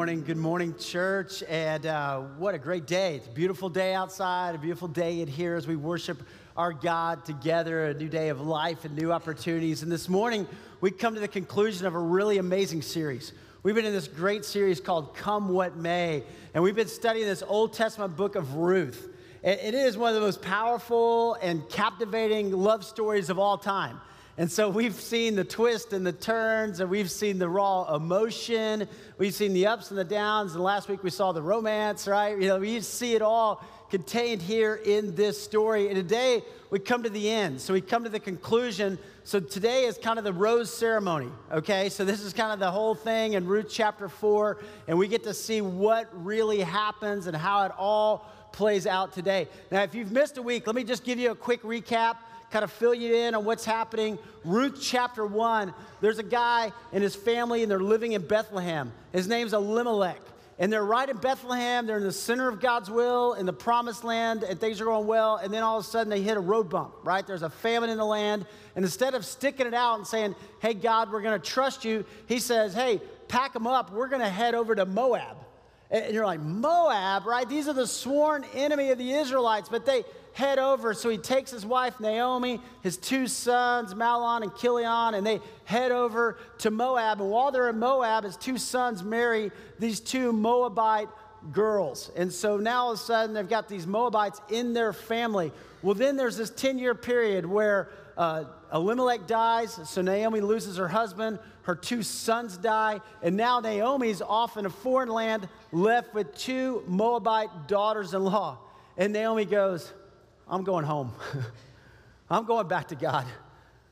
Good morning, good morning, church. And uh, what a great day. It's a beautiful day outside, a beautiful day in here as we worship our God together, a new day of life and new opportunities. And this morning, we come to the conclusion of a really amazing series. We've been in this great series called Come What May, and we've been studying this Old Testament book of Ruth. It is one of the most powerful and captivating love stories of all time. And so we've seen the twists and the turns, and we've seen the raw emotion. We've seen the ups and the downs. And last week we saw the romance, right? You know, we see it all contained here in this story. And today we come to the end. So we come to the conclusion. So today is kind of the rose ceremony, okay? So this is kind of the whole thing in Ruth chapter 4. And we get to see what really happens and how it all plays out today. Now, if you've missed a week, let me just give you a quick recap kind of fill you in on what's happening. Ruth chapter 1, there's a guy and his family, and they're living in Bethlehem. His name's Elimelech. And they're right in Bethlehem. They're in the center of God's will, in the promised land, and things are going well. And then all of a sudden, they hit a road bump, right? There's a famine in the land. And instead of sticking it out and saying, hey, God, we're going to trust you, he says, hey, pack them up. We're going to head over to Moab. And you're like, Moab, right? These are the sworn enemy of the Israelites, but they, head over. So he takes his wife Naomi, his two sons, Mahlon and Kilion, and they head over to Moab. And while they're in Moab, his two sons marry these two Moabite girls. And so now all of a sudden they've got these Moabites in their family. Well, then there's this 10 year period where uh, Elimelech dies, so Naomi loses her husband, her two sons die, and now Naomi's off in a foreign land, left with two Moabite daughters in law. And Naomi goes, I'm going home. I'm going back to God.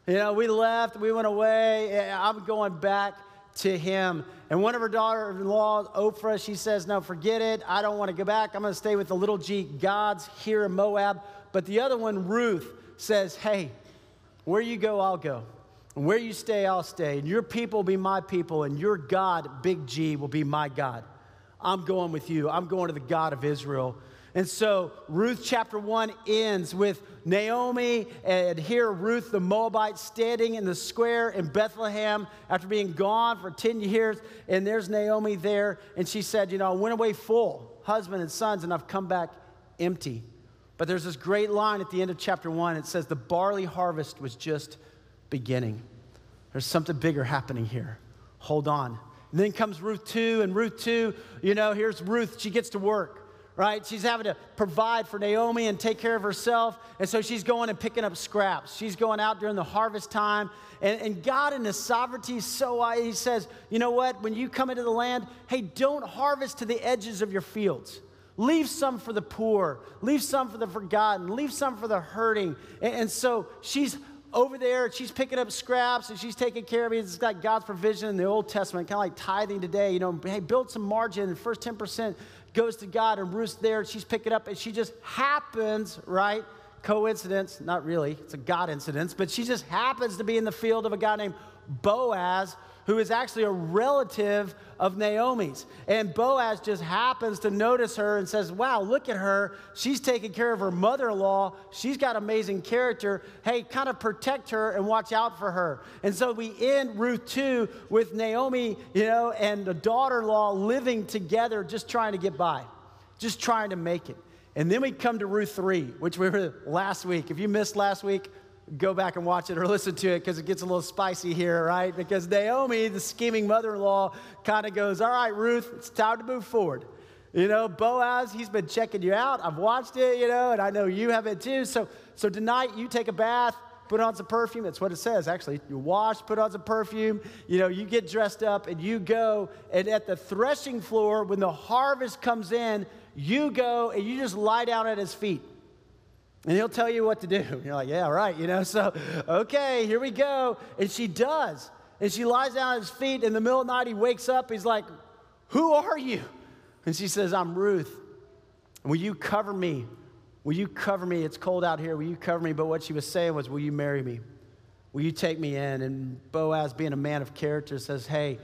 You know, we left, we went away. Eh, I'm going back to Him. And one of her daughter in law, Oprah, she says, No, forget it. I don't want to go back. I'm going to stay with the little G gods here in Moab. But the other one, Ruth, says, Hey, where you go, I'll go. And where you stay, I'll stay. And your people will be my people, and your God, big G, will be my God. I'm going with you. I'm going to the God of Israel. And so Ruth chapter 1 ends with Naomi and here Ruth the Moabite standing in the square in Bethlehem after being gone for 10 years. And there's Naomi there. And she said, You know, I went away full, husband and sons, and I've come back empty. But there's this great line at the end of chapter 1. It says, The barley harvest was just beginning. There's something bigger happening here. Hold on. And then comes Ruth 2, and Ruth 2, you know, here's Ruth. She gets to work right? She's having to provide for Naomi and take care of herself. And so she's going and picking up scraps. She's going out during the harvest time. And, and God, in His sovereignty, so He says, you know what? When you come into the land, hey, don't harvest to the edges of your fields. Leave some for the poor. Leave some for the forgotten. Leave some for the hurting. And, and so she's over there, she's picking up scraps and she's taking care of it. It's like God's provision in the Old Testament, kind of like tithing today. You know, hey, build some margin. First 10% goes to God, and Ruth's there, and she's picking up, and she just happens, right? Coincidence, not really, it's a God incident, but she just happens to be in the field of a guy named Boaz, who is actually a relative of Naomi's. And Boaz just happens to notice her and says, Wow, look at her. She's taking care of her mother in law. She's got amazing character. Hey, kind of protect her and watch out for her. And so we end Ruth 2 with Naomi, you know, and the daughter in law living together, just trying to get by, just trying to make it. And then we come to Ruth 3, which we were last week. If you missed last week, go back and watch it or listen to it because it gets a little spicy here, right? Because Naomi, the scheming mother in law, kind of goes, All right, Ruth, it's time to move forward. You know, Boaz, he's been checking you out. I've watched it, you know, and I know you have it too. So, so tonight you take a bath, put on some perfume. That's what it says, actually. You wash, put on some perfume. You know, you get dressed up and you go. And at the threshing floor, when the harvest comes in, you go and you just lie down at his feet. And he'll tell you what to do. You're like, yeah, right, you know. So, okay, here we go. And she does. And she lies down at his feet. In the middle of the night, he wakes up. He's like, Who are you? And she says, I'm Ruth. Will you cover me? Will you cover me? It's cold out here. Will you cover me? But what she was saying was, Will you marry me? Will you take me in? And Boaz, being a man of character, says, Hey,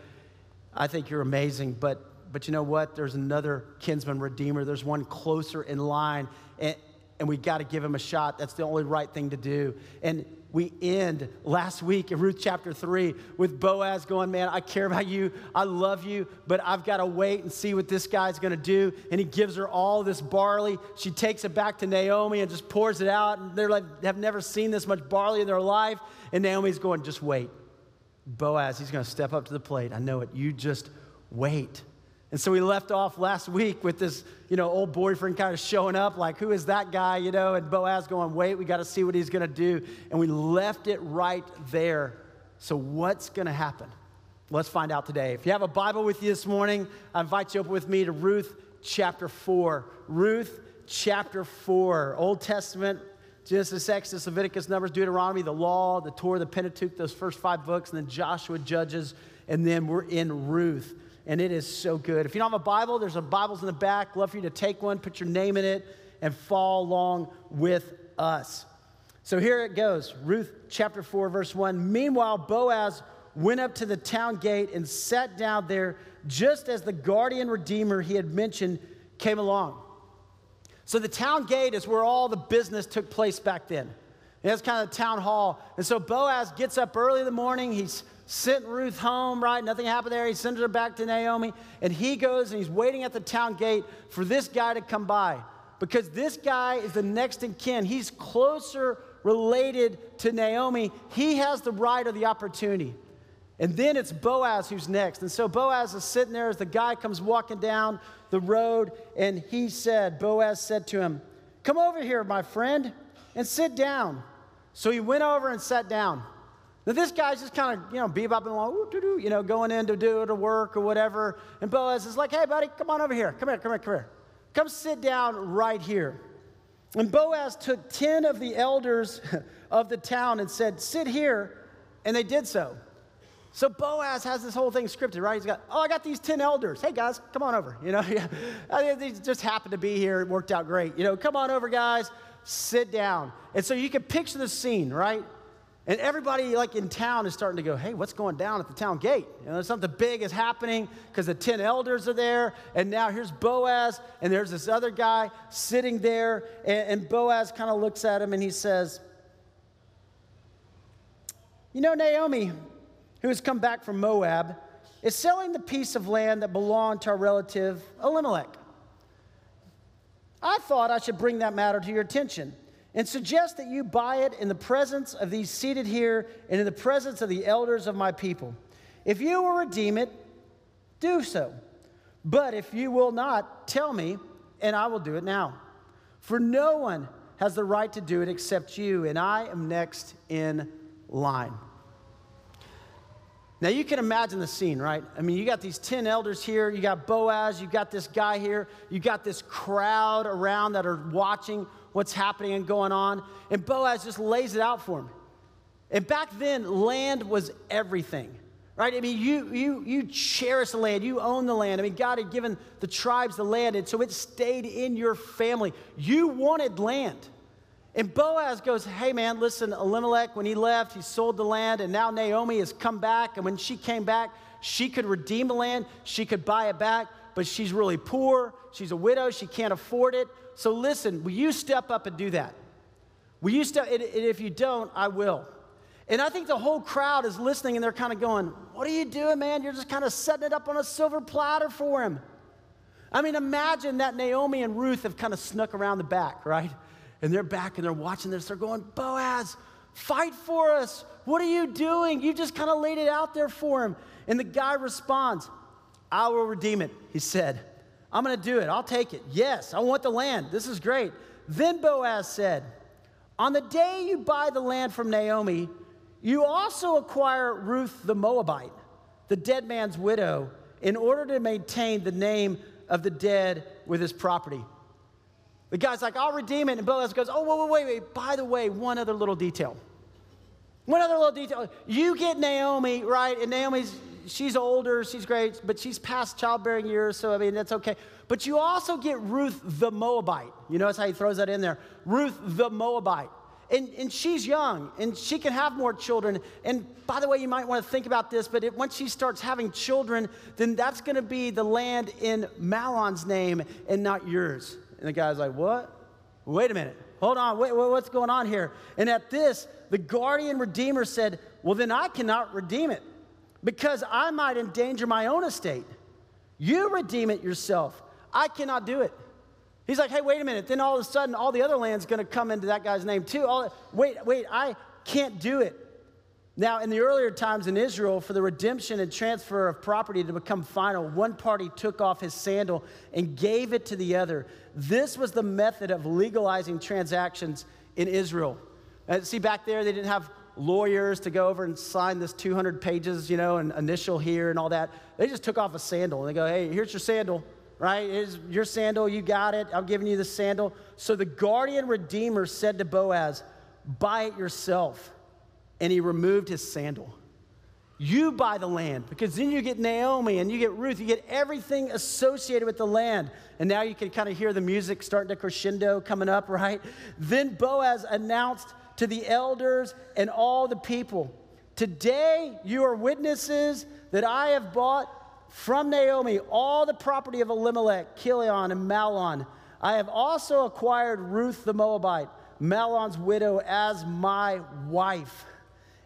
I think you're amazing, but but you know what? There's another kinsman redeemer. There's one closer in line. And, and we got to give him a shot. That's the only right thing to do. And we end last week in Ruth chapter 3 with Boaz going, Man, I care about you. I love you, but I've got to wait and see what this guy's going to do. And he gives her all this barley. She takes it back to Naomi and just pours it out. And they're like, have never seen this much barley in their life. And Naomi's going, Just wait. Boaz, he's going to step up to the plate. I know it. You just wait. And so we left off last week with this, you know, old boyfriend kind of showing up, like, who is that guy, you know? And Boaz going, wait, we got to see what he's going to do. And we left it right there. So what's going to happen? Let's find out today. If you have a Bible with you this morning, I invite you up with me to Ruth chapter 4. Ruth chapter 4, Old Testament, Genesis, Exodus, Leviticus, Numbers, Deuteronomy, the Law, the Torah, the Pentateuch, those first five books, and then Joshua, Judges, and then we're in Ruth and it is so good. If you don't have a Bible, there's a Bibles in the back. Love for you to take one, put your name in it, and follow along with us. So here it goes Ruth chapter 4, verse 1. Meanwhile, Boaz went up to the town gate and sat down there just as the guardian redeemer he had mentioned came along. So the town gate is where all the business took place back then. It's kind of the town hall. And so Boaz gets up early in the morning. He's sent Ruth home, right? Nothing happened there. He sends her back to Naomi. And he goes and he's waiting at the town gate for this guy to come by because this guy is the next in kin. He's closer related to Naomi. He has the right or the opportunity. And then it's Boaz who's next. And so Boaz is sitting there as the guy comes walking down the road. And he said, Boaz said to him, Come over here, my friend, and sit down. So he went over and sat down. Now, this guy's just kind of, you know, bebopping along, you know, going in to do to work or whatever. And Boaz is like, hey, buddy, come on over here. Come here, come here, come here. Come sit down right here. And Boaz took 10 of the elders of the town and said, sit here. And they did so. So Boaz has this whole thing scripted, right? He's got, oh, I got these 10 elders. Hey, guys, come on over. You know, they just happened to be here. It worked out great. You know, come on over, guys. Sit down. And so you can picture the scene, right? And everybody, like in town, is starting to go, hey, what's going down at the town gate? You know, something big is happening because the 10 elders are there. And now here's Boaz, and there's this other guy sitting there. And, and Boaz kind of looks at him and he says, You know, Naomi, who has come back from Moab, is selling the piece of land that belonged to our relative Elimelech. I thought I should bring that matter to your attention and suggest that you buy it in the presence of these seated here and in the presence of the elders of my people. If you will redeem it, do so. But if you will not, tell me, and I will do it now. For no one has the right to do it except you, and I am next in line. Now you can imagine the scene, right? I mean, you got these 10 elders here, you got Boaz, you got this guy here, you got this crowd around that are watching what's happening and going on. And Boaz just lays it out for him. And back then, land was everything, right? I mean, you, you, you cherish the land, you own the land. I mean, God had given the tribes the land, and so it stayed in your family. You wanted land. And Boaz goes, Hey man, listen, Elimelech, when he left, he sold the land, and now Naomi has come back. And when she came back, she could redeem the land, she could buy it back, but she's really poor. She's a widow, she can't afford it. So listen, will you step up and do that? Will you step, and if you don't, I will. And I think the whole crowd is listening and they're kind of going, What are you doing, man? You're just kind of setting it up on a silver platter for him. I mean, imagine that Naomi and Ruth have kind of snuck around the back, right? And they're back and they're watching this. They're going, Boaz, fight for us. What are you doing? You just kind of laid it out there for him. And the guy responds, I will redeem it, he said. I'm going to do it. I'll take it. Yes, I want the land. This is great. Then Boaz said, On the day you buy the land from Naomi, you also acquire Ruth the Moabite, the dead man's widow, in order to maintain the name of the dead with his property. The guy's like, I'll redeem it. And Boaz goes, Oh, wait, wait, wait, wait. By the way, one other little detail. One other little detail. You get Naomi, right? And Naomi's she's older, she's great, but she's past childbearing years, so I mean, that's okay. But you also get Ruth the Moabite. You notice how he throws that in there? Ruth the Moabite. And, and she's young and she can have more children. And by the way, you might want to think about this, but it, once she starts having children, then that's going to be the land in Mahlon's name and not yours. And the guy's like, What? Wait a minute. Hold on. Wait, what's going on here? And at this, the guardian redeemer said, Well, then I cannot redeem it because I might endanger my own estate. You redeem it yourself. I cannot do it. He's like, Hey, wait a minute. Then all of a sudden, all the other land's going to come into that guy's name too. All, wait, wait, I can't do it. Now, in the earlier times in Israel, for the redemption and transfer of property to become final, one party took off his sandal and gave it to the other. This was the method of legalizing transactions in Israel. Uh, see, back there, they didn't have lawyers to go over and sign this 200 pages, you know, and initial here and all that. They just took off a sandal and they go, hey, here's your sandal, right? Here's your sandal, you got it. I'm giving you the sandal. So the guardian redeemer said to Boaz, buy it yourself and he removed his sandal. You buy the land because then you get Naomi and you get Ruth, you get everything associated with the land. And now you can kind of hear the music starting to crescendo coming up, right? Then Boaz announced to the elders and all the people Today you are witnesses that I have bought from Naomi all the property of Elimelech, Kilion, and Mahlon. I have also acquired Ruth the Moabite, Mahlon's widow, as my wife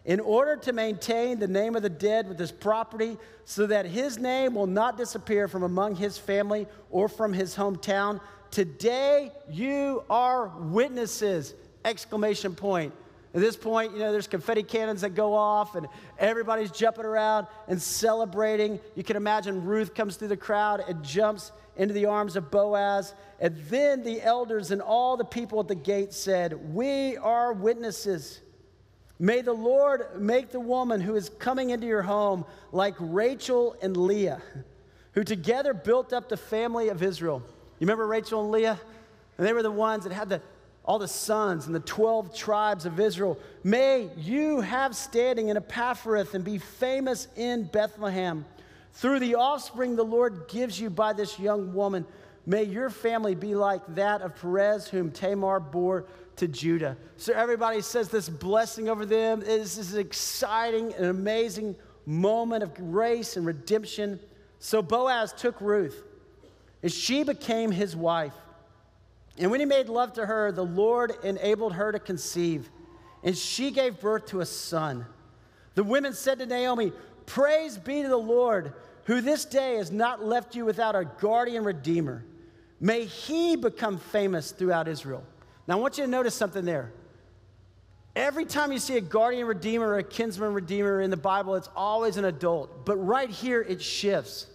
in order to maintain the name of the dead with his property, so that his name will not disappear from among his family or from his hometown. Today you are witnesses! Exclamation point. At this point, you know, there's confetti cannons that go off and everybody's jumping around and celebrating. You can imagine Ruth comes through the crowd and jumps into the arms of Boaz. And then the elders and all the people at the gate said, We are witnesses. May the Lord make the woman who is coming into your home like Rachel and Leah, who together built up the family of Israel. You remember Rachel and Leah? And they were the ones that had the, all the sons and the 12 tribes of Israel. May you have standing in Ephrathah and be famous in Bethlehem. Through the offspring the Lord gives you by this young woman, may your family be like that of Perez, whom Tamar bore to Judah. So everybody says this blessing over them. This is an exciting and amazing moment of grace and redemption. So Boaz took Ruth, and she became his wife. And when he made love to her, the Lord enabled her to conceive, and she gave birth to a son. The women said to Naomi, Praise be to the Lord, who this day has not left you without a guardian redeemer. May he become famous throughout Israel. Now, I want you to notice something there. Every time you see a guardian redeemer or a kinsman redeemer in the Bible, it's always an adult. But right here, it shifts.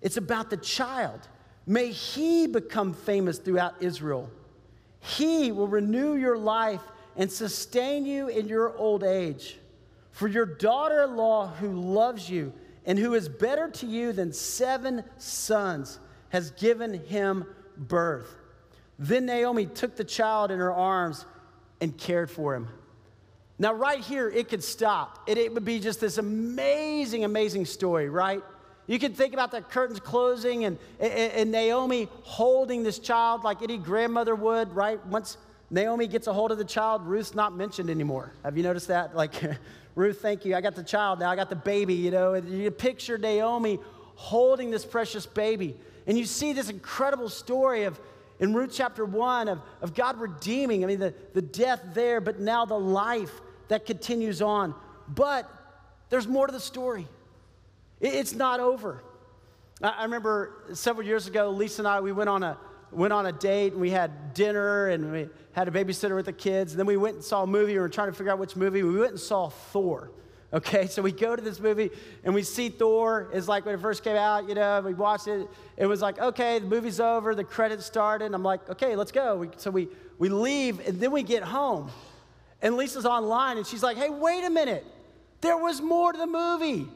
It's about the child. May he become famous throughout Israel. He will renew your life and sustain you in your old age. For your daughter in law, who loves you and who is better to you than seven sons, has given him birth. Then Naomi took the child in her arms and cared for him. Now, right here, it could stop. It, it would be just this amazing, amazing story, right? You can think about the curtains closing and, and, and, Naomi holding this child like any grandmother would, right? Once Naomi gets a hold of the child, Ruth's not mentioned anymore. Have you noticed that? Like, Ruth, thank you. I got the child now. I got the baby, you know. You picture Naomi holding this precious baby. And you see this incredible story of in Ruth chapter 1 of, of God redeeming, I mean, the, the death there, but now the life that continues on. But there's more to the story, it's not over. I, remember several years ago, Lisa and I, we went on a went on a date and we had dinner and we had a babysitter with the kids. And then we went and saw a movie. We were trying to figure out which movie. We went and saw Thor. Okay, so we go to this movie and we see Thor. It's like when it first came out, you know, we watched it. It was like, okay, the movie's over, the credits started. And I'm like, okay, let's go. We, so we, we leave and then we get home. And Lisa's online and she's like, hey, wait a minute. There was more to the movie.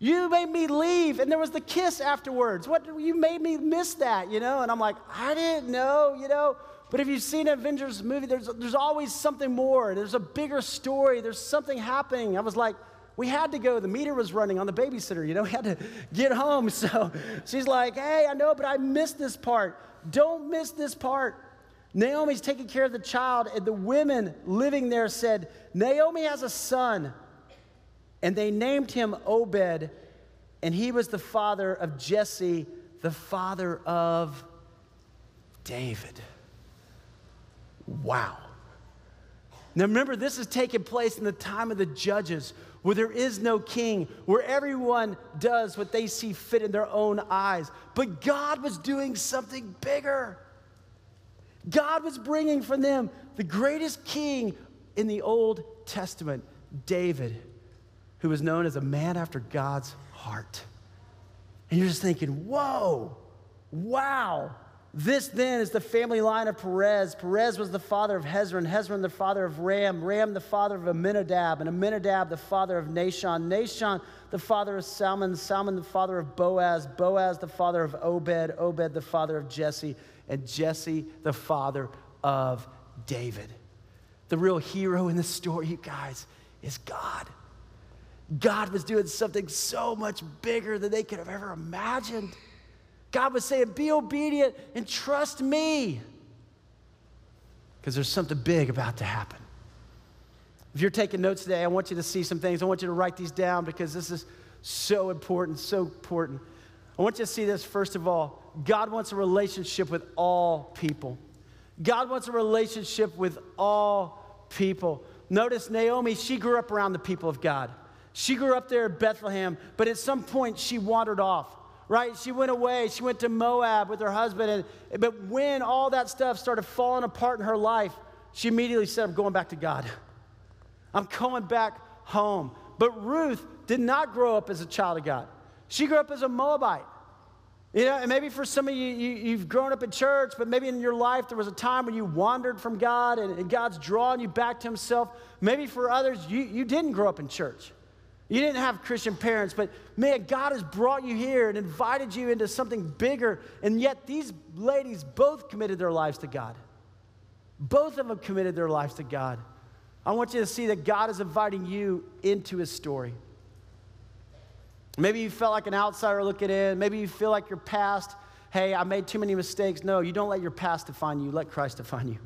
You made me leave, and there was the kiss afterwards. What you made me miss that, you know? And I'm like, I didn't know, you know. But if you've seen an Avengers movie, there's, there's always something more. There's a bigger story. There's something happening. I was like, we had to go. The meter was running on the babysitter, you know, we had to get home. So she's like, hey, I know, but I missed this part. Don't miss this part. Naomi's taking care of the child, and the women living there said, Naomi has a son. And they named him Obed, and he was the father of Jesse, the father of David. wow. Now remember, this is taking place in the time of the judges, where there is no king, where everyone does what they see fit in their own eyes. But God was doing something bigger. God was bringing from them the greatest king in the Old Testament, David, who was known as a man after God's heart. And you're just thinking, whoa, wow. This then is the family line of Perez. Perez was the father of Hezron, Hezron the father of Ram, Ram the father of Amminadab, and Amminadab the father of Nahshon, Nahshon the father of Salmon, Salmon the father of Boaz, Boaz the father of Obed, Obed the father of Jesse, and Jesse the father of David. The real hero in the story, you guys, is God. God was doing something so much bigger than they could have ever imagined. God was saying, Be obedient and trust me. Because there's something big about to happen. If you're taking notes today, I want you to see some things. I want you to write these down because this is so important, so important. I want you to see this first of all. God wants a relationship with all people. God wants a relationship with all people. Notice Naomi, she grew up around the people of God. She grew up there in Bethlehem, but at some point she wandered off, right? She went away. She went to Moab with her husband. And, but when all that stuff started falling apart in her life, she immediately said, I'm going back to God. I'm going back home. But Ruth did not grow up as a child of God. She grew up as a Moabite. You know, and maybe for some of you, you, have grown up in church, but maybe in your life there was a time when you wandered from God and, and God's drawing you back to Himself. Maybe for others, you, you didn't grow up in church. You didn't have Christian parents, but man, God has brought you here and invited you into something bigger. And yet, these ladies both committed their lives to God. Both of them committed their lives to God. I want you to see that God is inviting you into His story. Maybe you felt like an outsider looking in. Maybe you feel like your past, hey, I made too many mistakes. No, you don't let your past define you, let Christ define you.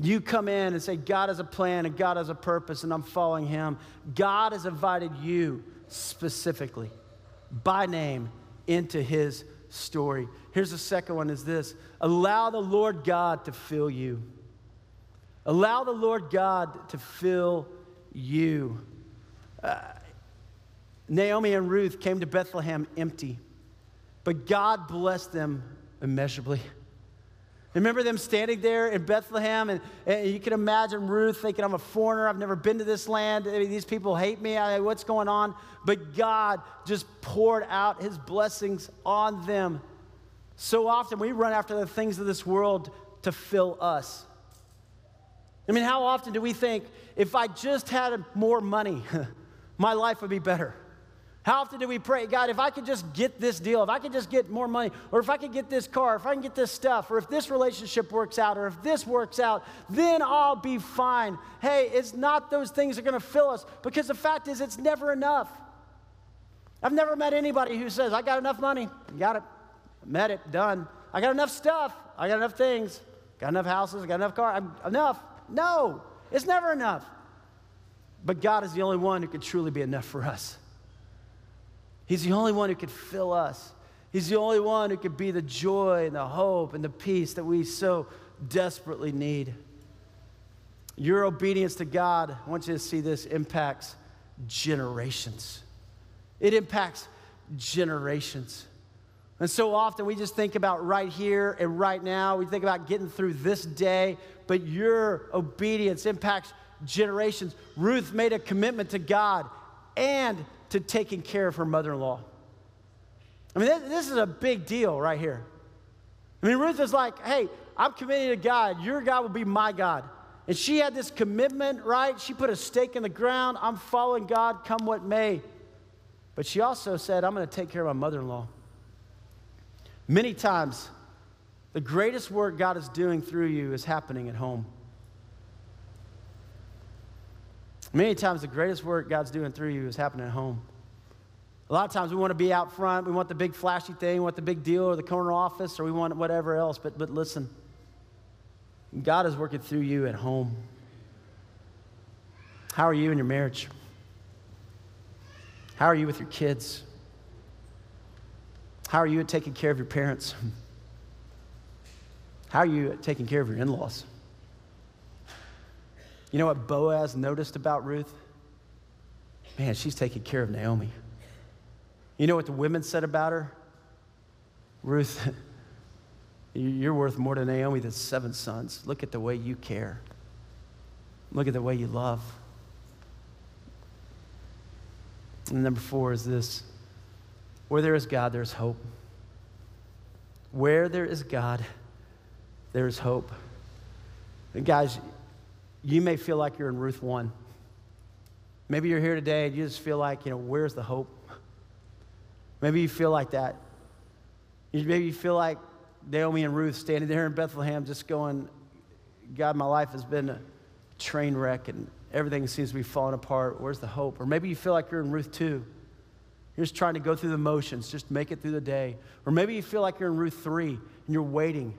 You come in and say, God has a plan and God has a purpose, and I'm following Him. God has invited you specifically by name into His story. Here's the second one is this allow the Lord God to fill you. Allow the Lord God to fill you. Uh, Naomi and Ruth came to Bethlehem empty, but God blessed them immeasurably. Remember them standing there in Bethlehem, and, and, you can imagine Ruth thinking, I'm a foreigner, I've never been to this land, these people hate me, I, what's going on? But God just poured out his blessings on them. So often we run after the things of this world to fill us. I mean, how often do we think, if I just had more money, my life would be better? How often do we pray, God, if I could just get this deal, if I could just get more money, or if I could get this car, if I can get this stuff, or if this relationship works out, or if this works out, then I'll be fine. Hey, it's not those things that are going to fill us because the fact is, it's never enough. I've never met anybody who says, I got enough money, got it, met it, done. I got enough stuff, I got enough things, got enough houses, got enough cars, I'm, enough. No, it's never enough. But God is the only one who can truly be enough for us. He's the only one who could fill us. He's the only one who could be the joy and the hope and the peace that we so desperately need. Your obedience to God, I want you to see this, impacts generations. It impacts generations. And so often we just think about right here and right now. We think about getting through this day, but your obedience impacts generations. Ruth made a commitment to God and to taking care of her mother in law. I mean, this is a big deal right here. I mean, Ruth is like, hey, I'm committed to God. Your God will be my God. And she had this commitment, right? She put a stake in the ground. I'm following God, come what may. But she also said, I'm going to take care of my mother in law. Many times, the greatest work God is doing through you is happening at home. Many times, the greatest work God's doing through you is happening at home. A lot of times, we want to be out front. We want the big flashy thing, we want the big deal or the corner office, or we want whatever else. But, but listen, God is working through you at home. How are you in your marriage? How are you with your kids? How are you at taking care of your parents? How are you at taking care of your in laws? You know what Boaz noticed about Ruth? Man, she's taking care of Naomi. You know what the women said about her? Ruth, you're worth more to Naomi than seven sons. Look at the way you care. Look at the way you love. And number four is this where there is God, there's hope. Where there is God, there is hope. And guys, you may feel like you're in Ruth 1. Maybe you're here today and you just feel like, you know, where's the hope? Maybe you feel like that. Maybe you feel like Naomi and Ruth standing there in Bethlehem just going, God, my life has been a train wreck and everything seems to be falling apart. Where's the hope? Or maybe you feel like you're in Ruth 2. You're just trying to go through the motions, just make it through the day. Or maybe you feel like you're in Ruth 3 and you're waiting.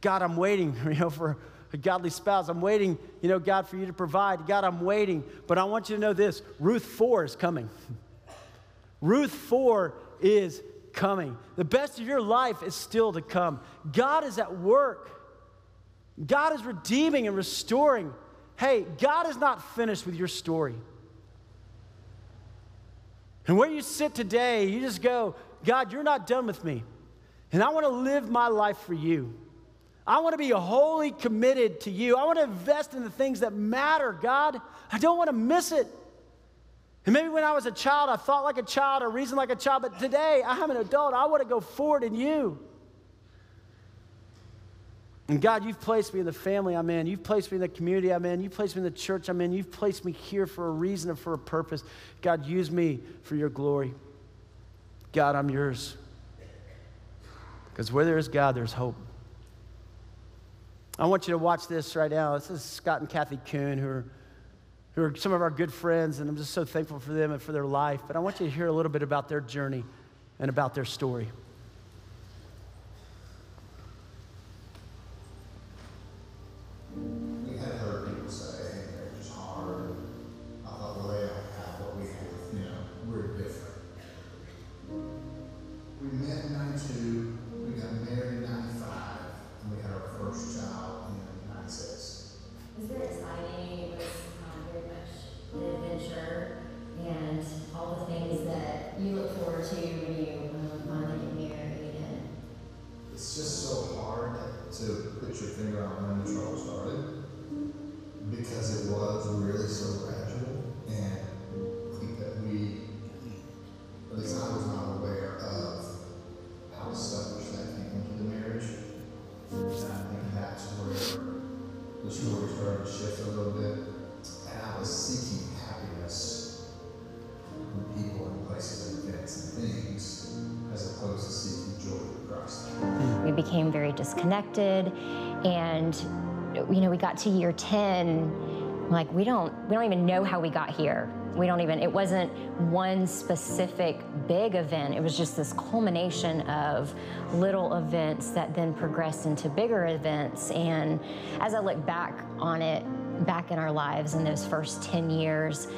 God, I'm waiting, you know, for a godly spouse. I'm waiting, you know, God, for you to provide. God, I'm waiting. But I want you to know this Ruth 4 is coming. Ruth 4 is coming. The best of your life is still to come. God is at work. God is redeeming and restoring. Hey, God is not finished with your story. And where you sit today, you just go, God, you're not done with me. And I want to live my life for you. I want to be wholly committed to you. I want to invest in the things that matter, God. I don't want to miss it. And maybe when I was a child, I thought like a child or reasoned like a child, but today I'm an adult. I want to go forward in you. And God, you've placed me in the family I'm in. You've placed me in the community I'm in. You've placed me in the church I'm in. You've placed me here for a reason and for a purpose. God, use me for your glory. God, I'm yours. Because where there is God, there's hope. I want you to watch this right now. This is Scott and Kathy Kuhn, who are who are some of our good friends, and I'm just so thankful for them and for their life. But I want you to hear a little bit about their journey and about their story. Became very disconnected. And, you know, we got to year 10, like, we don't, we don't even know how we got here. We don't even, it wasn't one specific big event. It was just this culmination of little events that then progressed into bigger events. And as I look back on it, back in our lives in those first 10 years,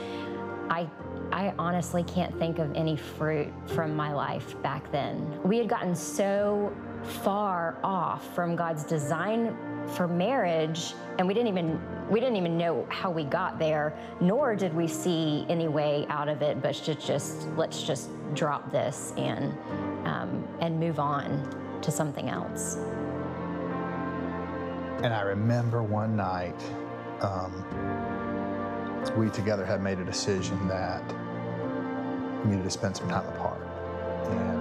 I I honestly can't think of any fruit from my life back then. We had gotten so far off from God's design for marriage and we didn't even we didn't even know how we got there nor did we see any way out of it but just just let's just drop this and um, and move on to something else. And i remember one night um, we together had made a decision that we needed to spend some time apart. And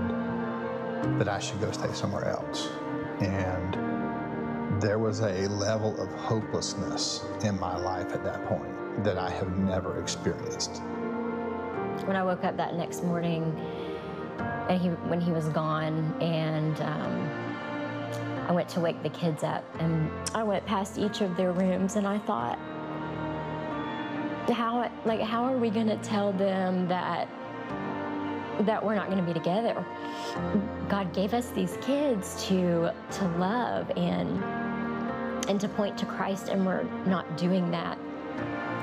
that I should go stay somewhere else. And there was a level of hopelessness in my life at that point that I have never experienced. When I woke up that next morning, and he, when he was gone, and um, I went to wake the kids up, and I went past each of their rooms, and I thought, how like how are we to tell them that that we're not going to be together. God gave us these kids to to love and and to point to Christ and we're not doing that.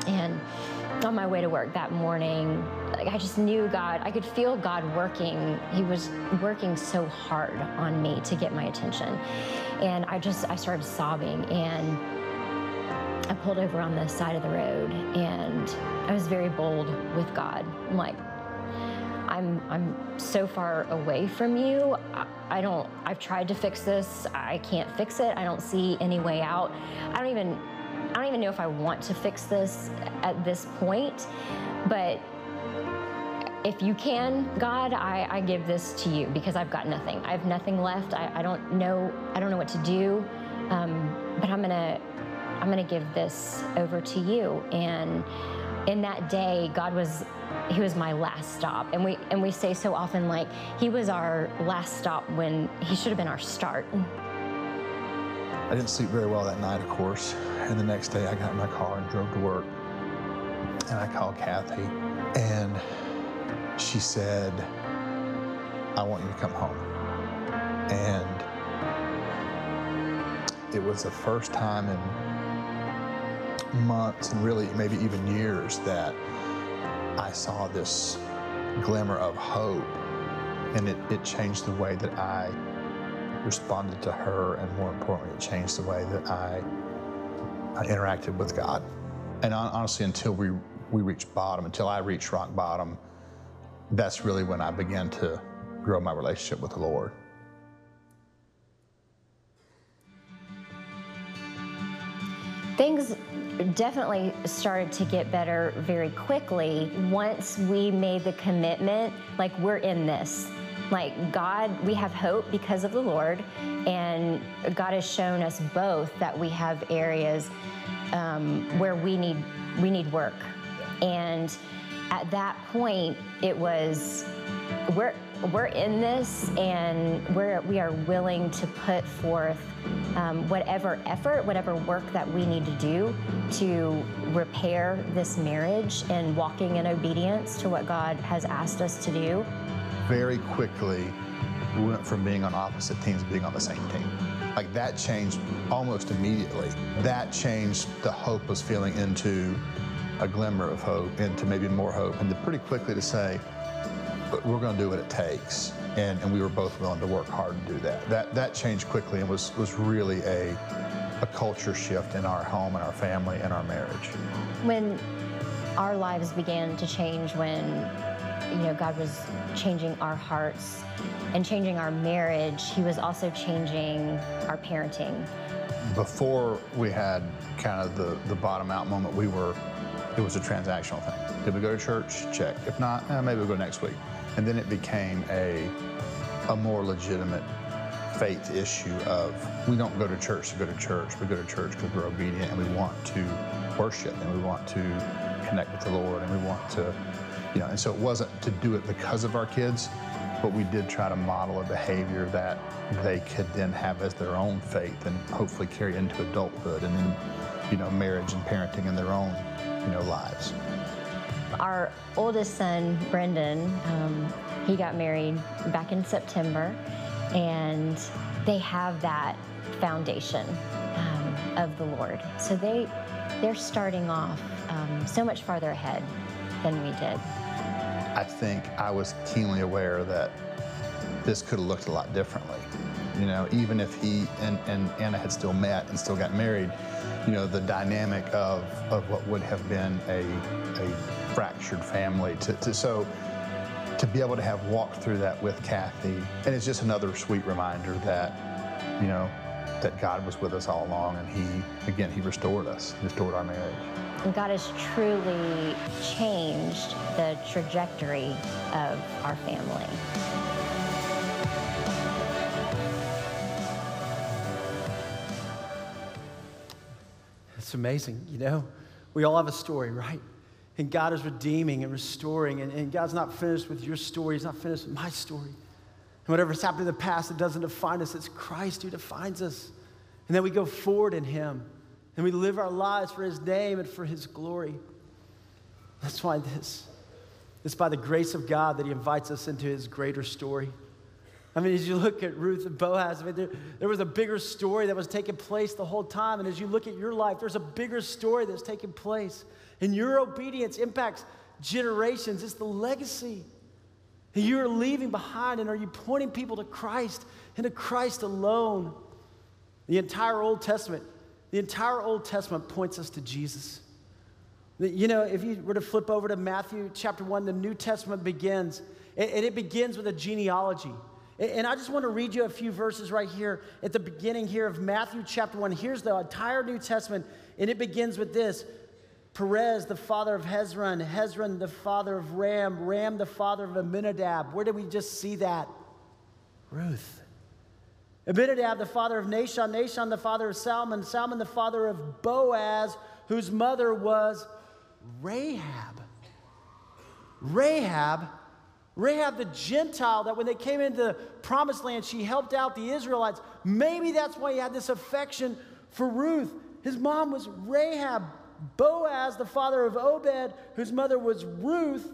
And on my way to work that morning, like I just knew God, I could feel God working. He was working so hard on me to get my attention. And I just I started sobbing and I pulled over on the side of the road and I was very bold with God. I'm like, I'm, I'm so far away from you. I, I don't, I've tried to fix this. I can't fix it. I don't see any way out. I don't even, I don't even know if I want to fix this at this point, but if you can, God, I, I give this to you because I've got nothing. I have nothing left. I, I don't know, I don't know what to do. Um, but I'm gonna, I'm gonna give this over to you. And in that day, God was he was my last stop. And we and we say so often like he was our last stop when he should have been our start. I didn't sleep very well that night, of course. And the next day I got in my car and drove to work. And I called Kathy and she said, I want you to come home. And it was the first time in months and really maybe even years that I saw this glimmer of hope. And it, it changed the way that I responded to her, and more importantly, it changed the way that I, I interacted with God. And honestly, until we, we reached bottom, until I reached rock bottom, that's really when I began to grow my relationship with the Lord. Things definitely started to get better very quickly once we made the commitment like, we're in this. Like, God, we have hope because of the Lord, and God has shown us both that we have areas um, where we need we need work. And at that point, it was we're we're in this and we're we are willing to put forth um, whatever effort whatever work that we need to do to repair this marriage and walking in obedience to what god has asked us to do. Very quickly we went from being on opposite teams to being on the same team. Like that changed almost immediately. That changed the hope was feeling into a glimmer of hope into maybe more hope and pretty quickly to say but we're going to do what it takes. And, and we were both willing to work hard to do that. That, that changed quickly and was, was really a, a culture shift in our home and our family and our marriage. When our lives began to change, when you know God was changing our hearts and changing our marriage, He was also changing our parenting. Before we had kind of the, the bottom out moment, we were it was a transactional thing. Did we go to church? Check. If not, eh, maybe we'll go next week. And then it became a, a more legitimate faith issue of we don't go to church to go to church. We go to church because we're obedient and we want to worship and we want to connect with the Lord and we want to, you know, and so it wasn't to do it because of our kids, but we did try to model a behavior that they could then have as their own faith and hopefully carry into adulthood and then, you know, marriage and parenting in their own, you know, lives. Our oldest son, Brendan, um, he got married back in September, and they have that foundation um, of the Lord. So they they're starting off um, so much farther ahead than we did. I think I was keenly aware that this could have looked a lot differently. You know, even if he and, and Anna had still met and still got married, you know, the dynamic of, of what would have been a, a fractured family. To, to, so to be able to have walked through that with Kathy, and it's just another sweet reminder that, you know, that God was with us all along, and He, again, He restored us, restored our marriage. And God has truly changed the trajectory of our family. It's amazing, you know? We all have a story, right? And God is redeeming and restoring, and, and God's not finished with your story, He's not finished with my story. And whatever's happened in the past, it doesn't define us. It's Christ who defines us. And then we go forward in Him, and we live our lives for His name and for His glory. That's why this. It's by the grace of God that He invites us into His greater story. I mean, as you look at Ruth and Boaz, I mean, there, there, was a bigger story that was taking place the whole time. And as you look at your life, there's a bigger story that's taking place. And your obedience impacts generations. It's the legacy that you're leaving behind. And are you pointing people to Christ and to Christ alone? The entire Old Testament The entire Old Testament points us to Jesus. You know, if you were to flip over to Matthew chapter 1, the New Testament begins, and it begins with a genealogy. And I just want to read you a few verses right here at the beginning here of Matthew chapter 1. Here's the entire New Testament, and it begins with this Perez, the father of Hezron, Hezron, the father of Ram, Ram, the father of Amminadab. Where did we just see that? Ruth. Abinadab, the father of Nahshon, Nahshon, the father of Salmon, Salmon, the father of Boaz, whose mother was Rahab. Rahab Rahab the Gentile, that when they came into the promised land, she helped out the Israelites. Maybe that's why he had this affection for Ruth. His mom was Rahab. Boaz, the father of Obed, whose mother was Ruth.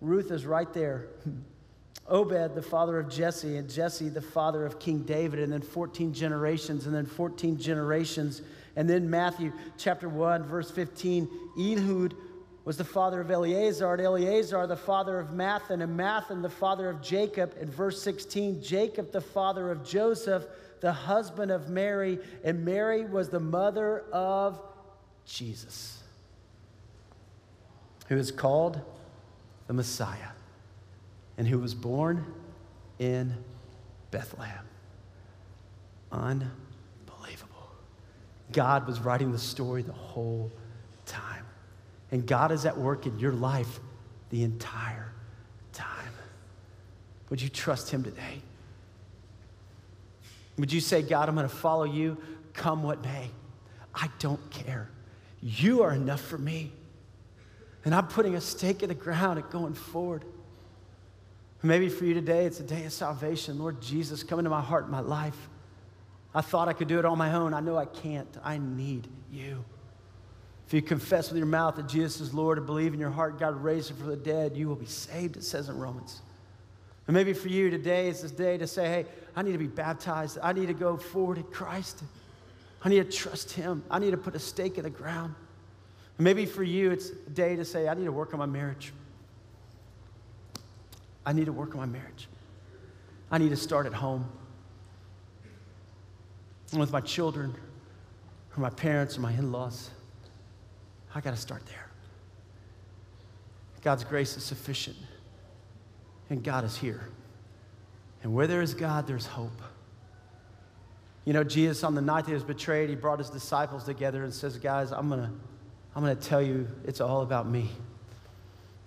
Ruth is right there. Obed, the father of Jesse, and Jesse, the father of King David, and then 14 generations, and then 14 generations. And then Matthew chapter 1, verse 15, Eliud was the father of Eleazar, and Eleazar the father of Matthan, and Matthan the father of Jacob. In verse 16, Jacob the father of Joseph, the husband of Mary, and Mary was the mother of Jesus, who is called the Messiah, and who was born in Bethlehem. Unbelievable. God was writing the story the whole time. And God is at work in your life the entire time. Would you trust Him today? Would you say, God, I'm going to follow you come what may? I don't care. You are enough for me. And I'm putting a stake in the ground and going forward. Maybe for you today, it's a day of salvation. Lord Jesus, come into my heart and my life. I thought I could do it on my own. I know I can't. I need you. If you confess with your mouth that Jesus is Lord and believe in your heart God raised him from the dead, you will be saved, it says in Romans. And maybe for you today is this day to say, hey, I need to be baptized. I need to go forward in Christ. I need to trust him. I need to put a stake in the ground. And maybe for you, it's a day to say, I need to work on my marriage. I need to work on my marriage. I need to start at home with my children or my parents or my in laws. I got to start there. God's grace is sufficient, and God is here. And where there is God, there's hope. You know, Jesus, on the night he was betrayed, he brought his disciples together and says, Guys, I'm going to I'm going to tell you it's all about me.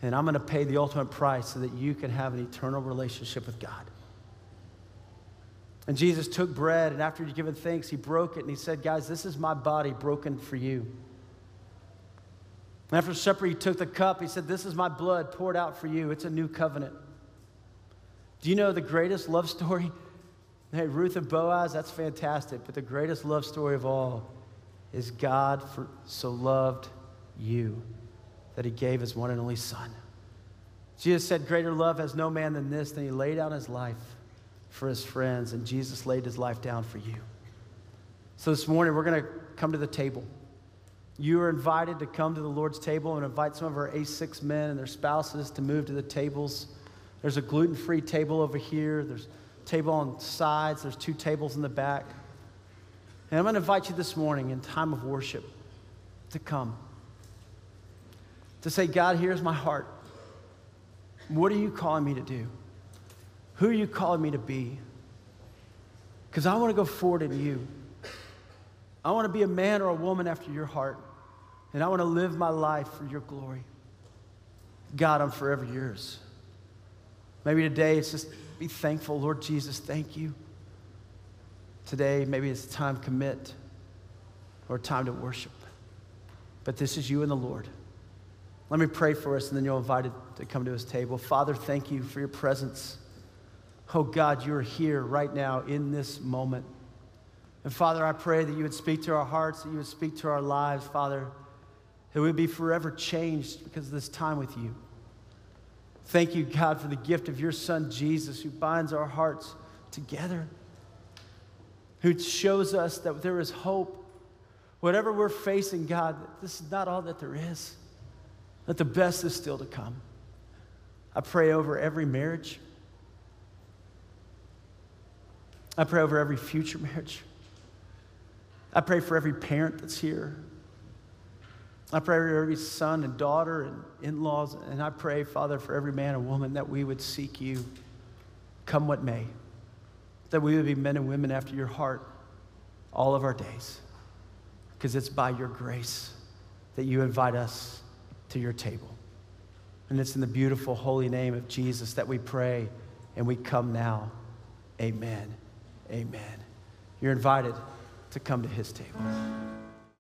And I'm going to pay the ultimate price so that you can have an eternal relationship with God. And Jesus took bread, and after he'd given thanks, he broke it and he said, Guys, this is my body broken for you. And after supper, he took the cup. He said, This is my blood poured out for you. It's a new covenant. Do you know the greatest love story? Hey, Ruth and Boaz, that's fantastic. But the greatest love story of all is God for, so loved you that he gave his one and only son. Jesus said, Greater love has no man than this, than he laid down his life for his friends. And Jesus laid his life down for you. So this morning, we're going to come to the table. You are invited to come to the Lord's table and invite some of our A6 men and their spouses to move to the tables. There's a gluten free table over here, there's a table on sides, there's two tables in the back. And I'm going to invite you this morning in time of worship to come. To say, God, here's my heart. What are you calling me to do? Who are you calling me to be? Because I want to go forward in you. I want to be a man or a woman after your heart, and I want to live my life for your glory. God, I'm forever yours. Maybe today it's just be thankful. Lord Jesus, thank you. Today, maybe it's time to commit or time to worship. But this is you and the Lord. Let me pray for us, and then you're invited to come to his table. Father, thank you for your presence. Oh God, you're here right now in this moment. And Father, I pray that you would speak to our hearts, that you would speak to our lives, Father, that we would be forever changed because of this time with you. Thank you, God, for the gift of your Son, Jesus, who binds our hearts together, who shows us that there is hope. Whatever we're facing, God, this is not all that there is, that the best is still to come. I pray over every marriage. I pray over every future marriage. I pray for every parent that's here. I pray for every son and daughter and in laws. And I pray, Father, for every man and woman that we would seek you, come what may, that we would be men and women after your heart all of our days. Because it's by your grace that you invite us to your table. And it's in the beautiful, holy name of Jesus that we pray and we come now. Amen. Amen. You're invited to come to his table.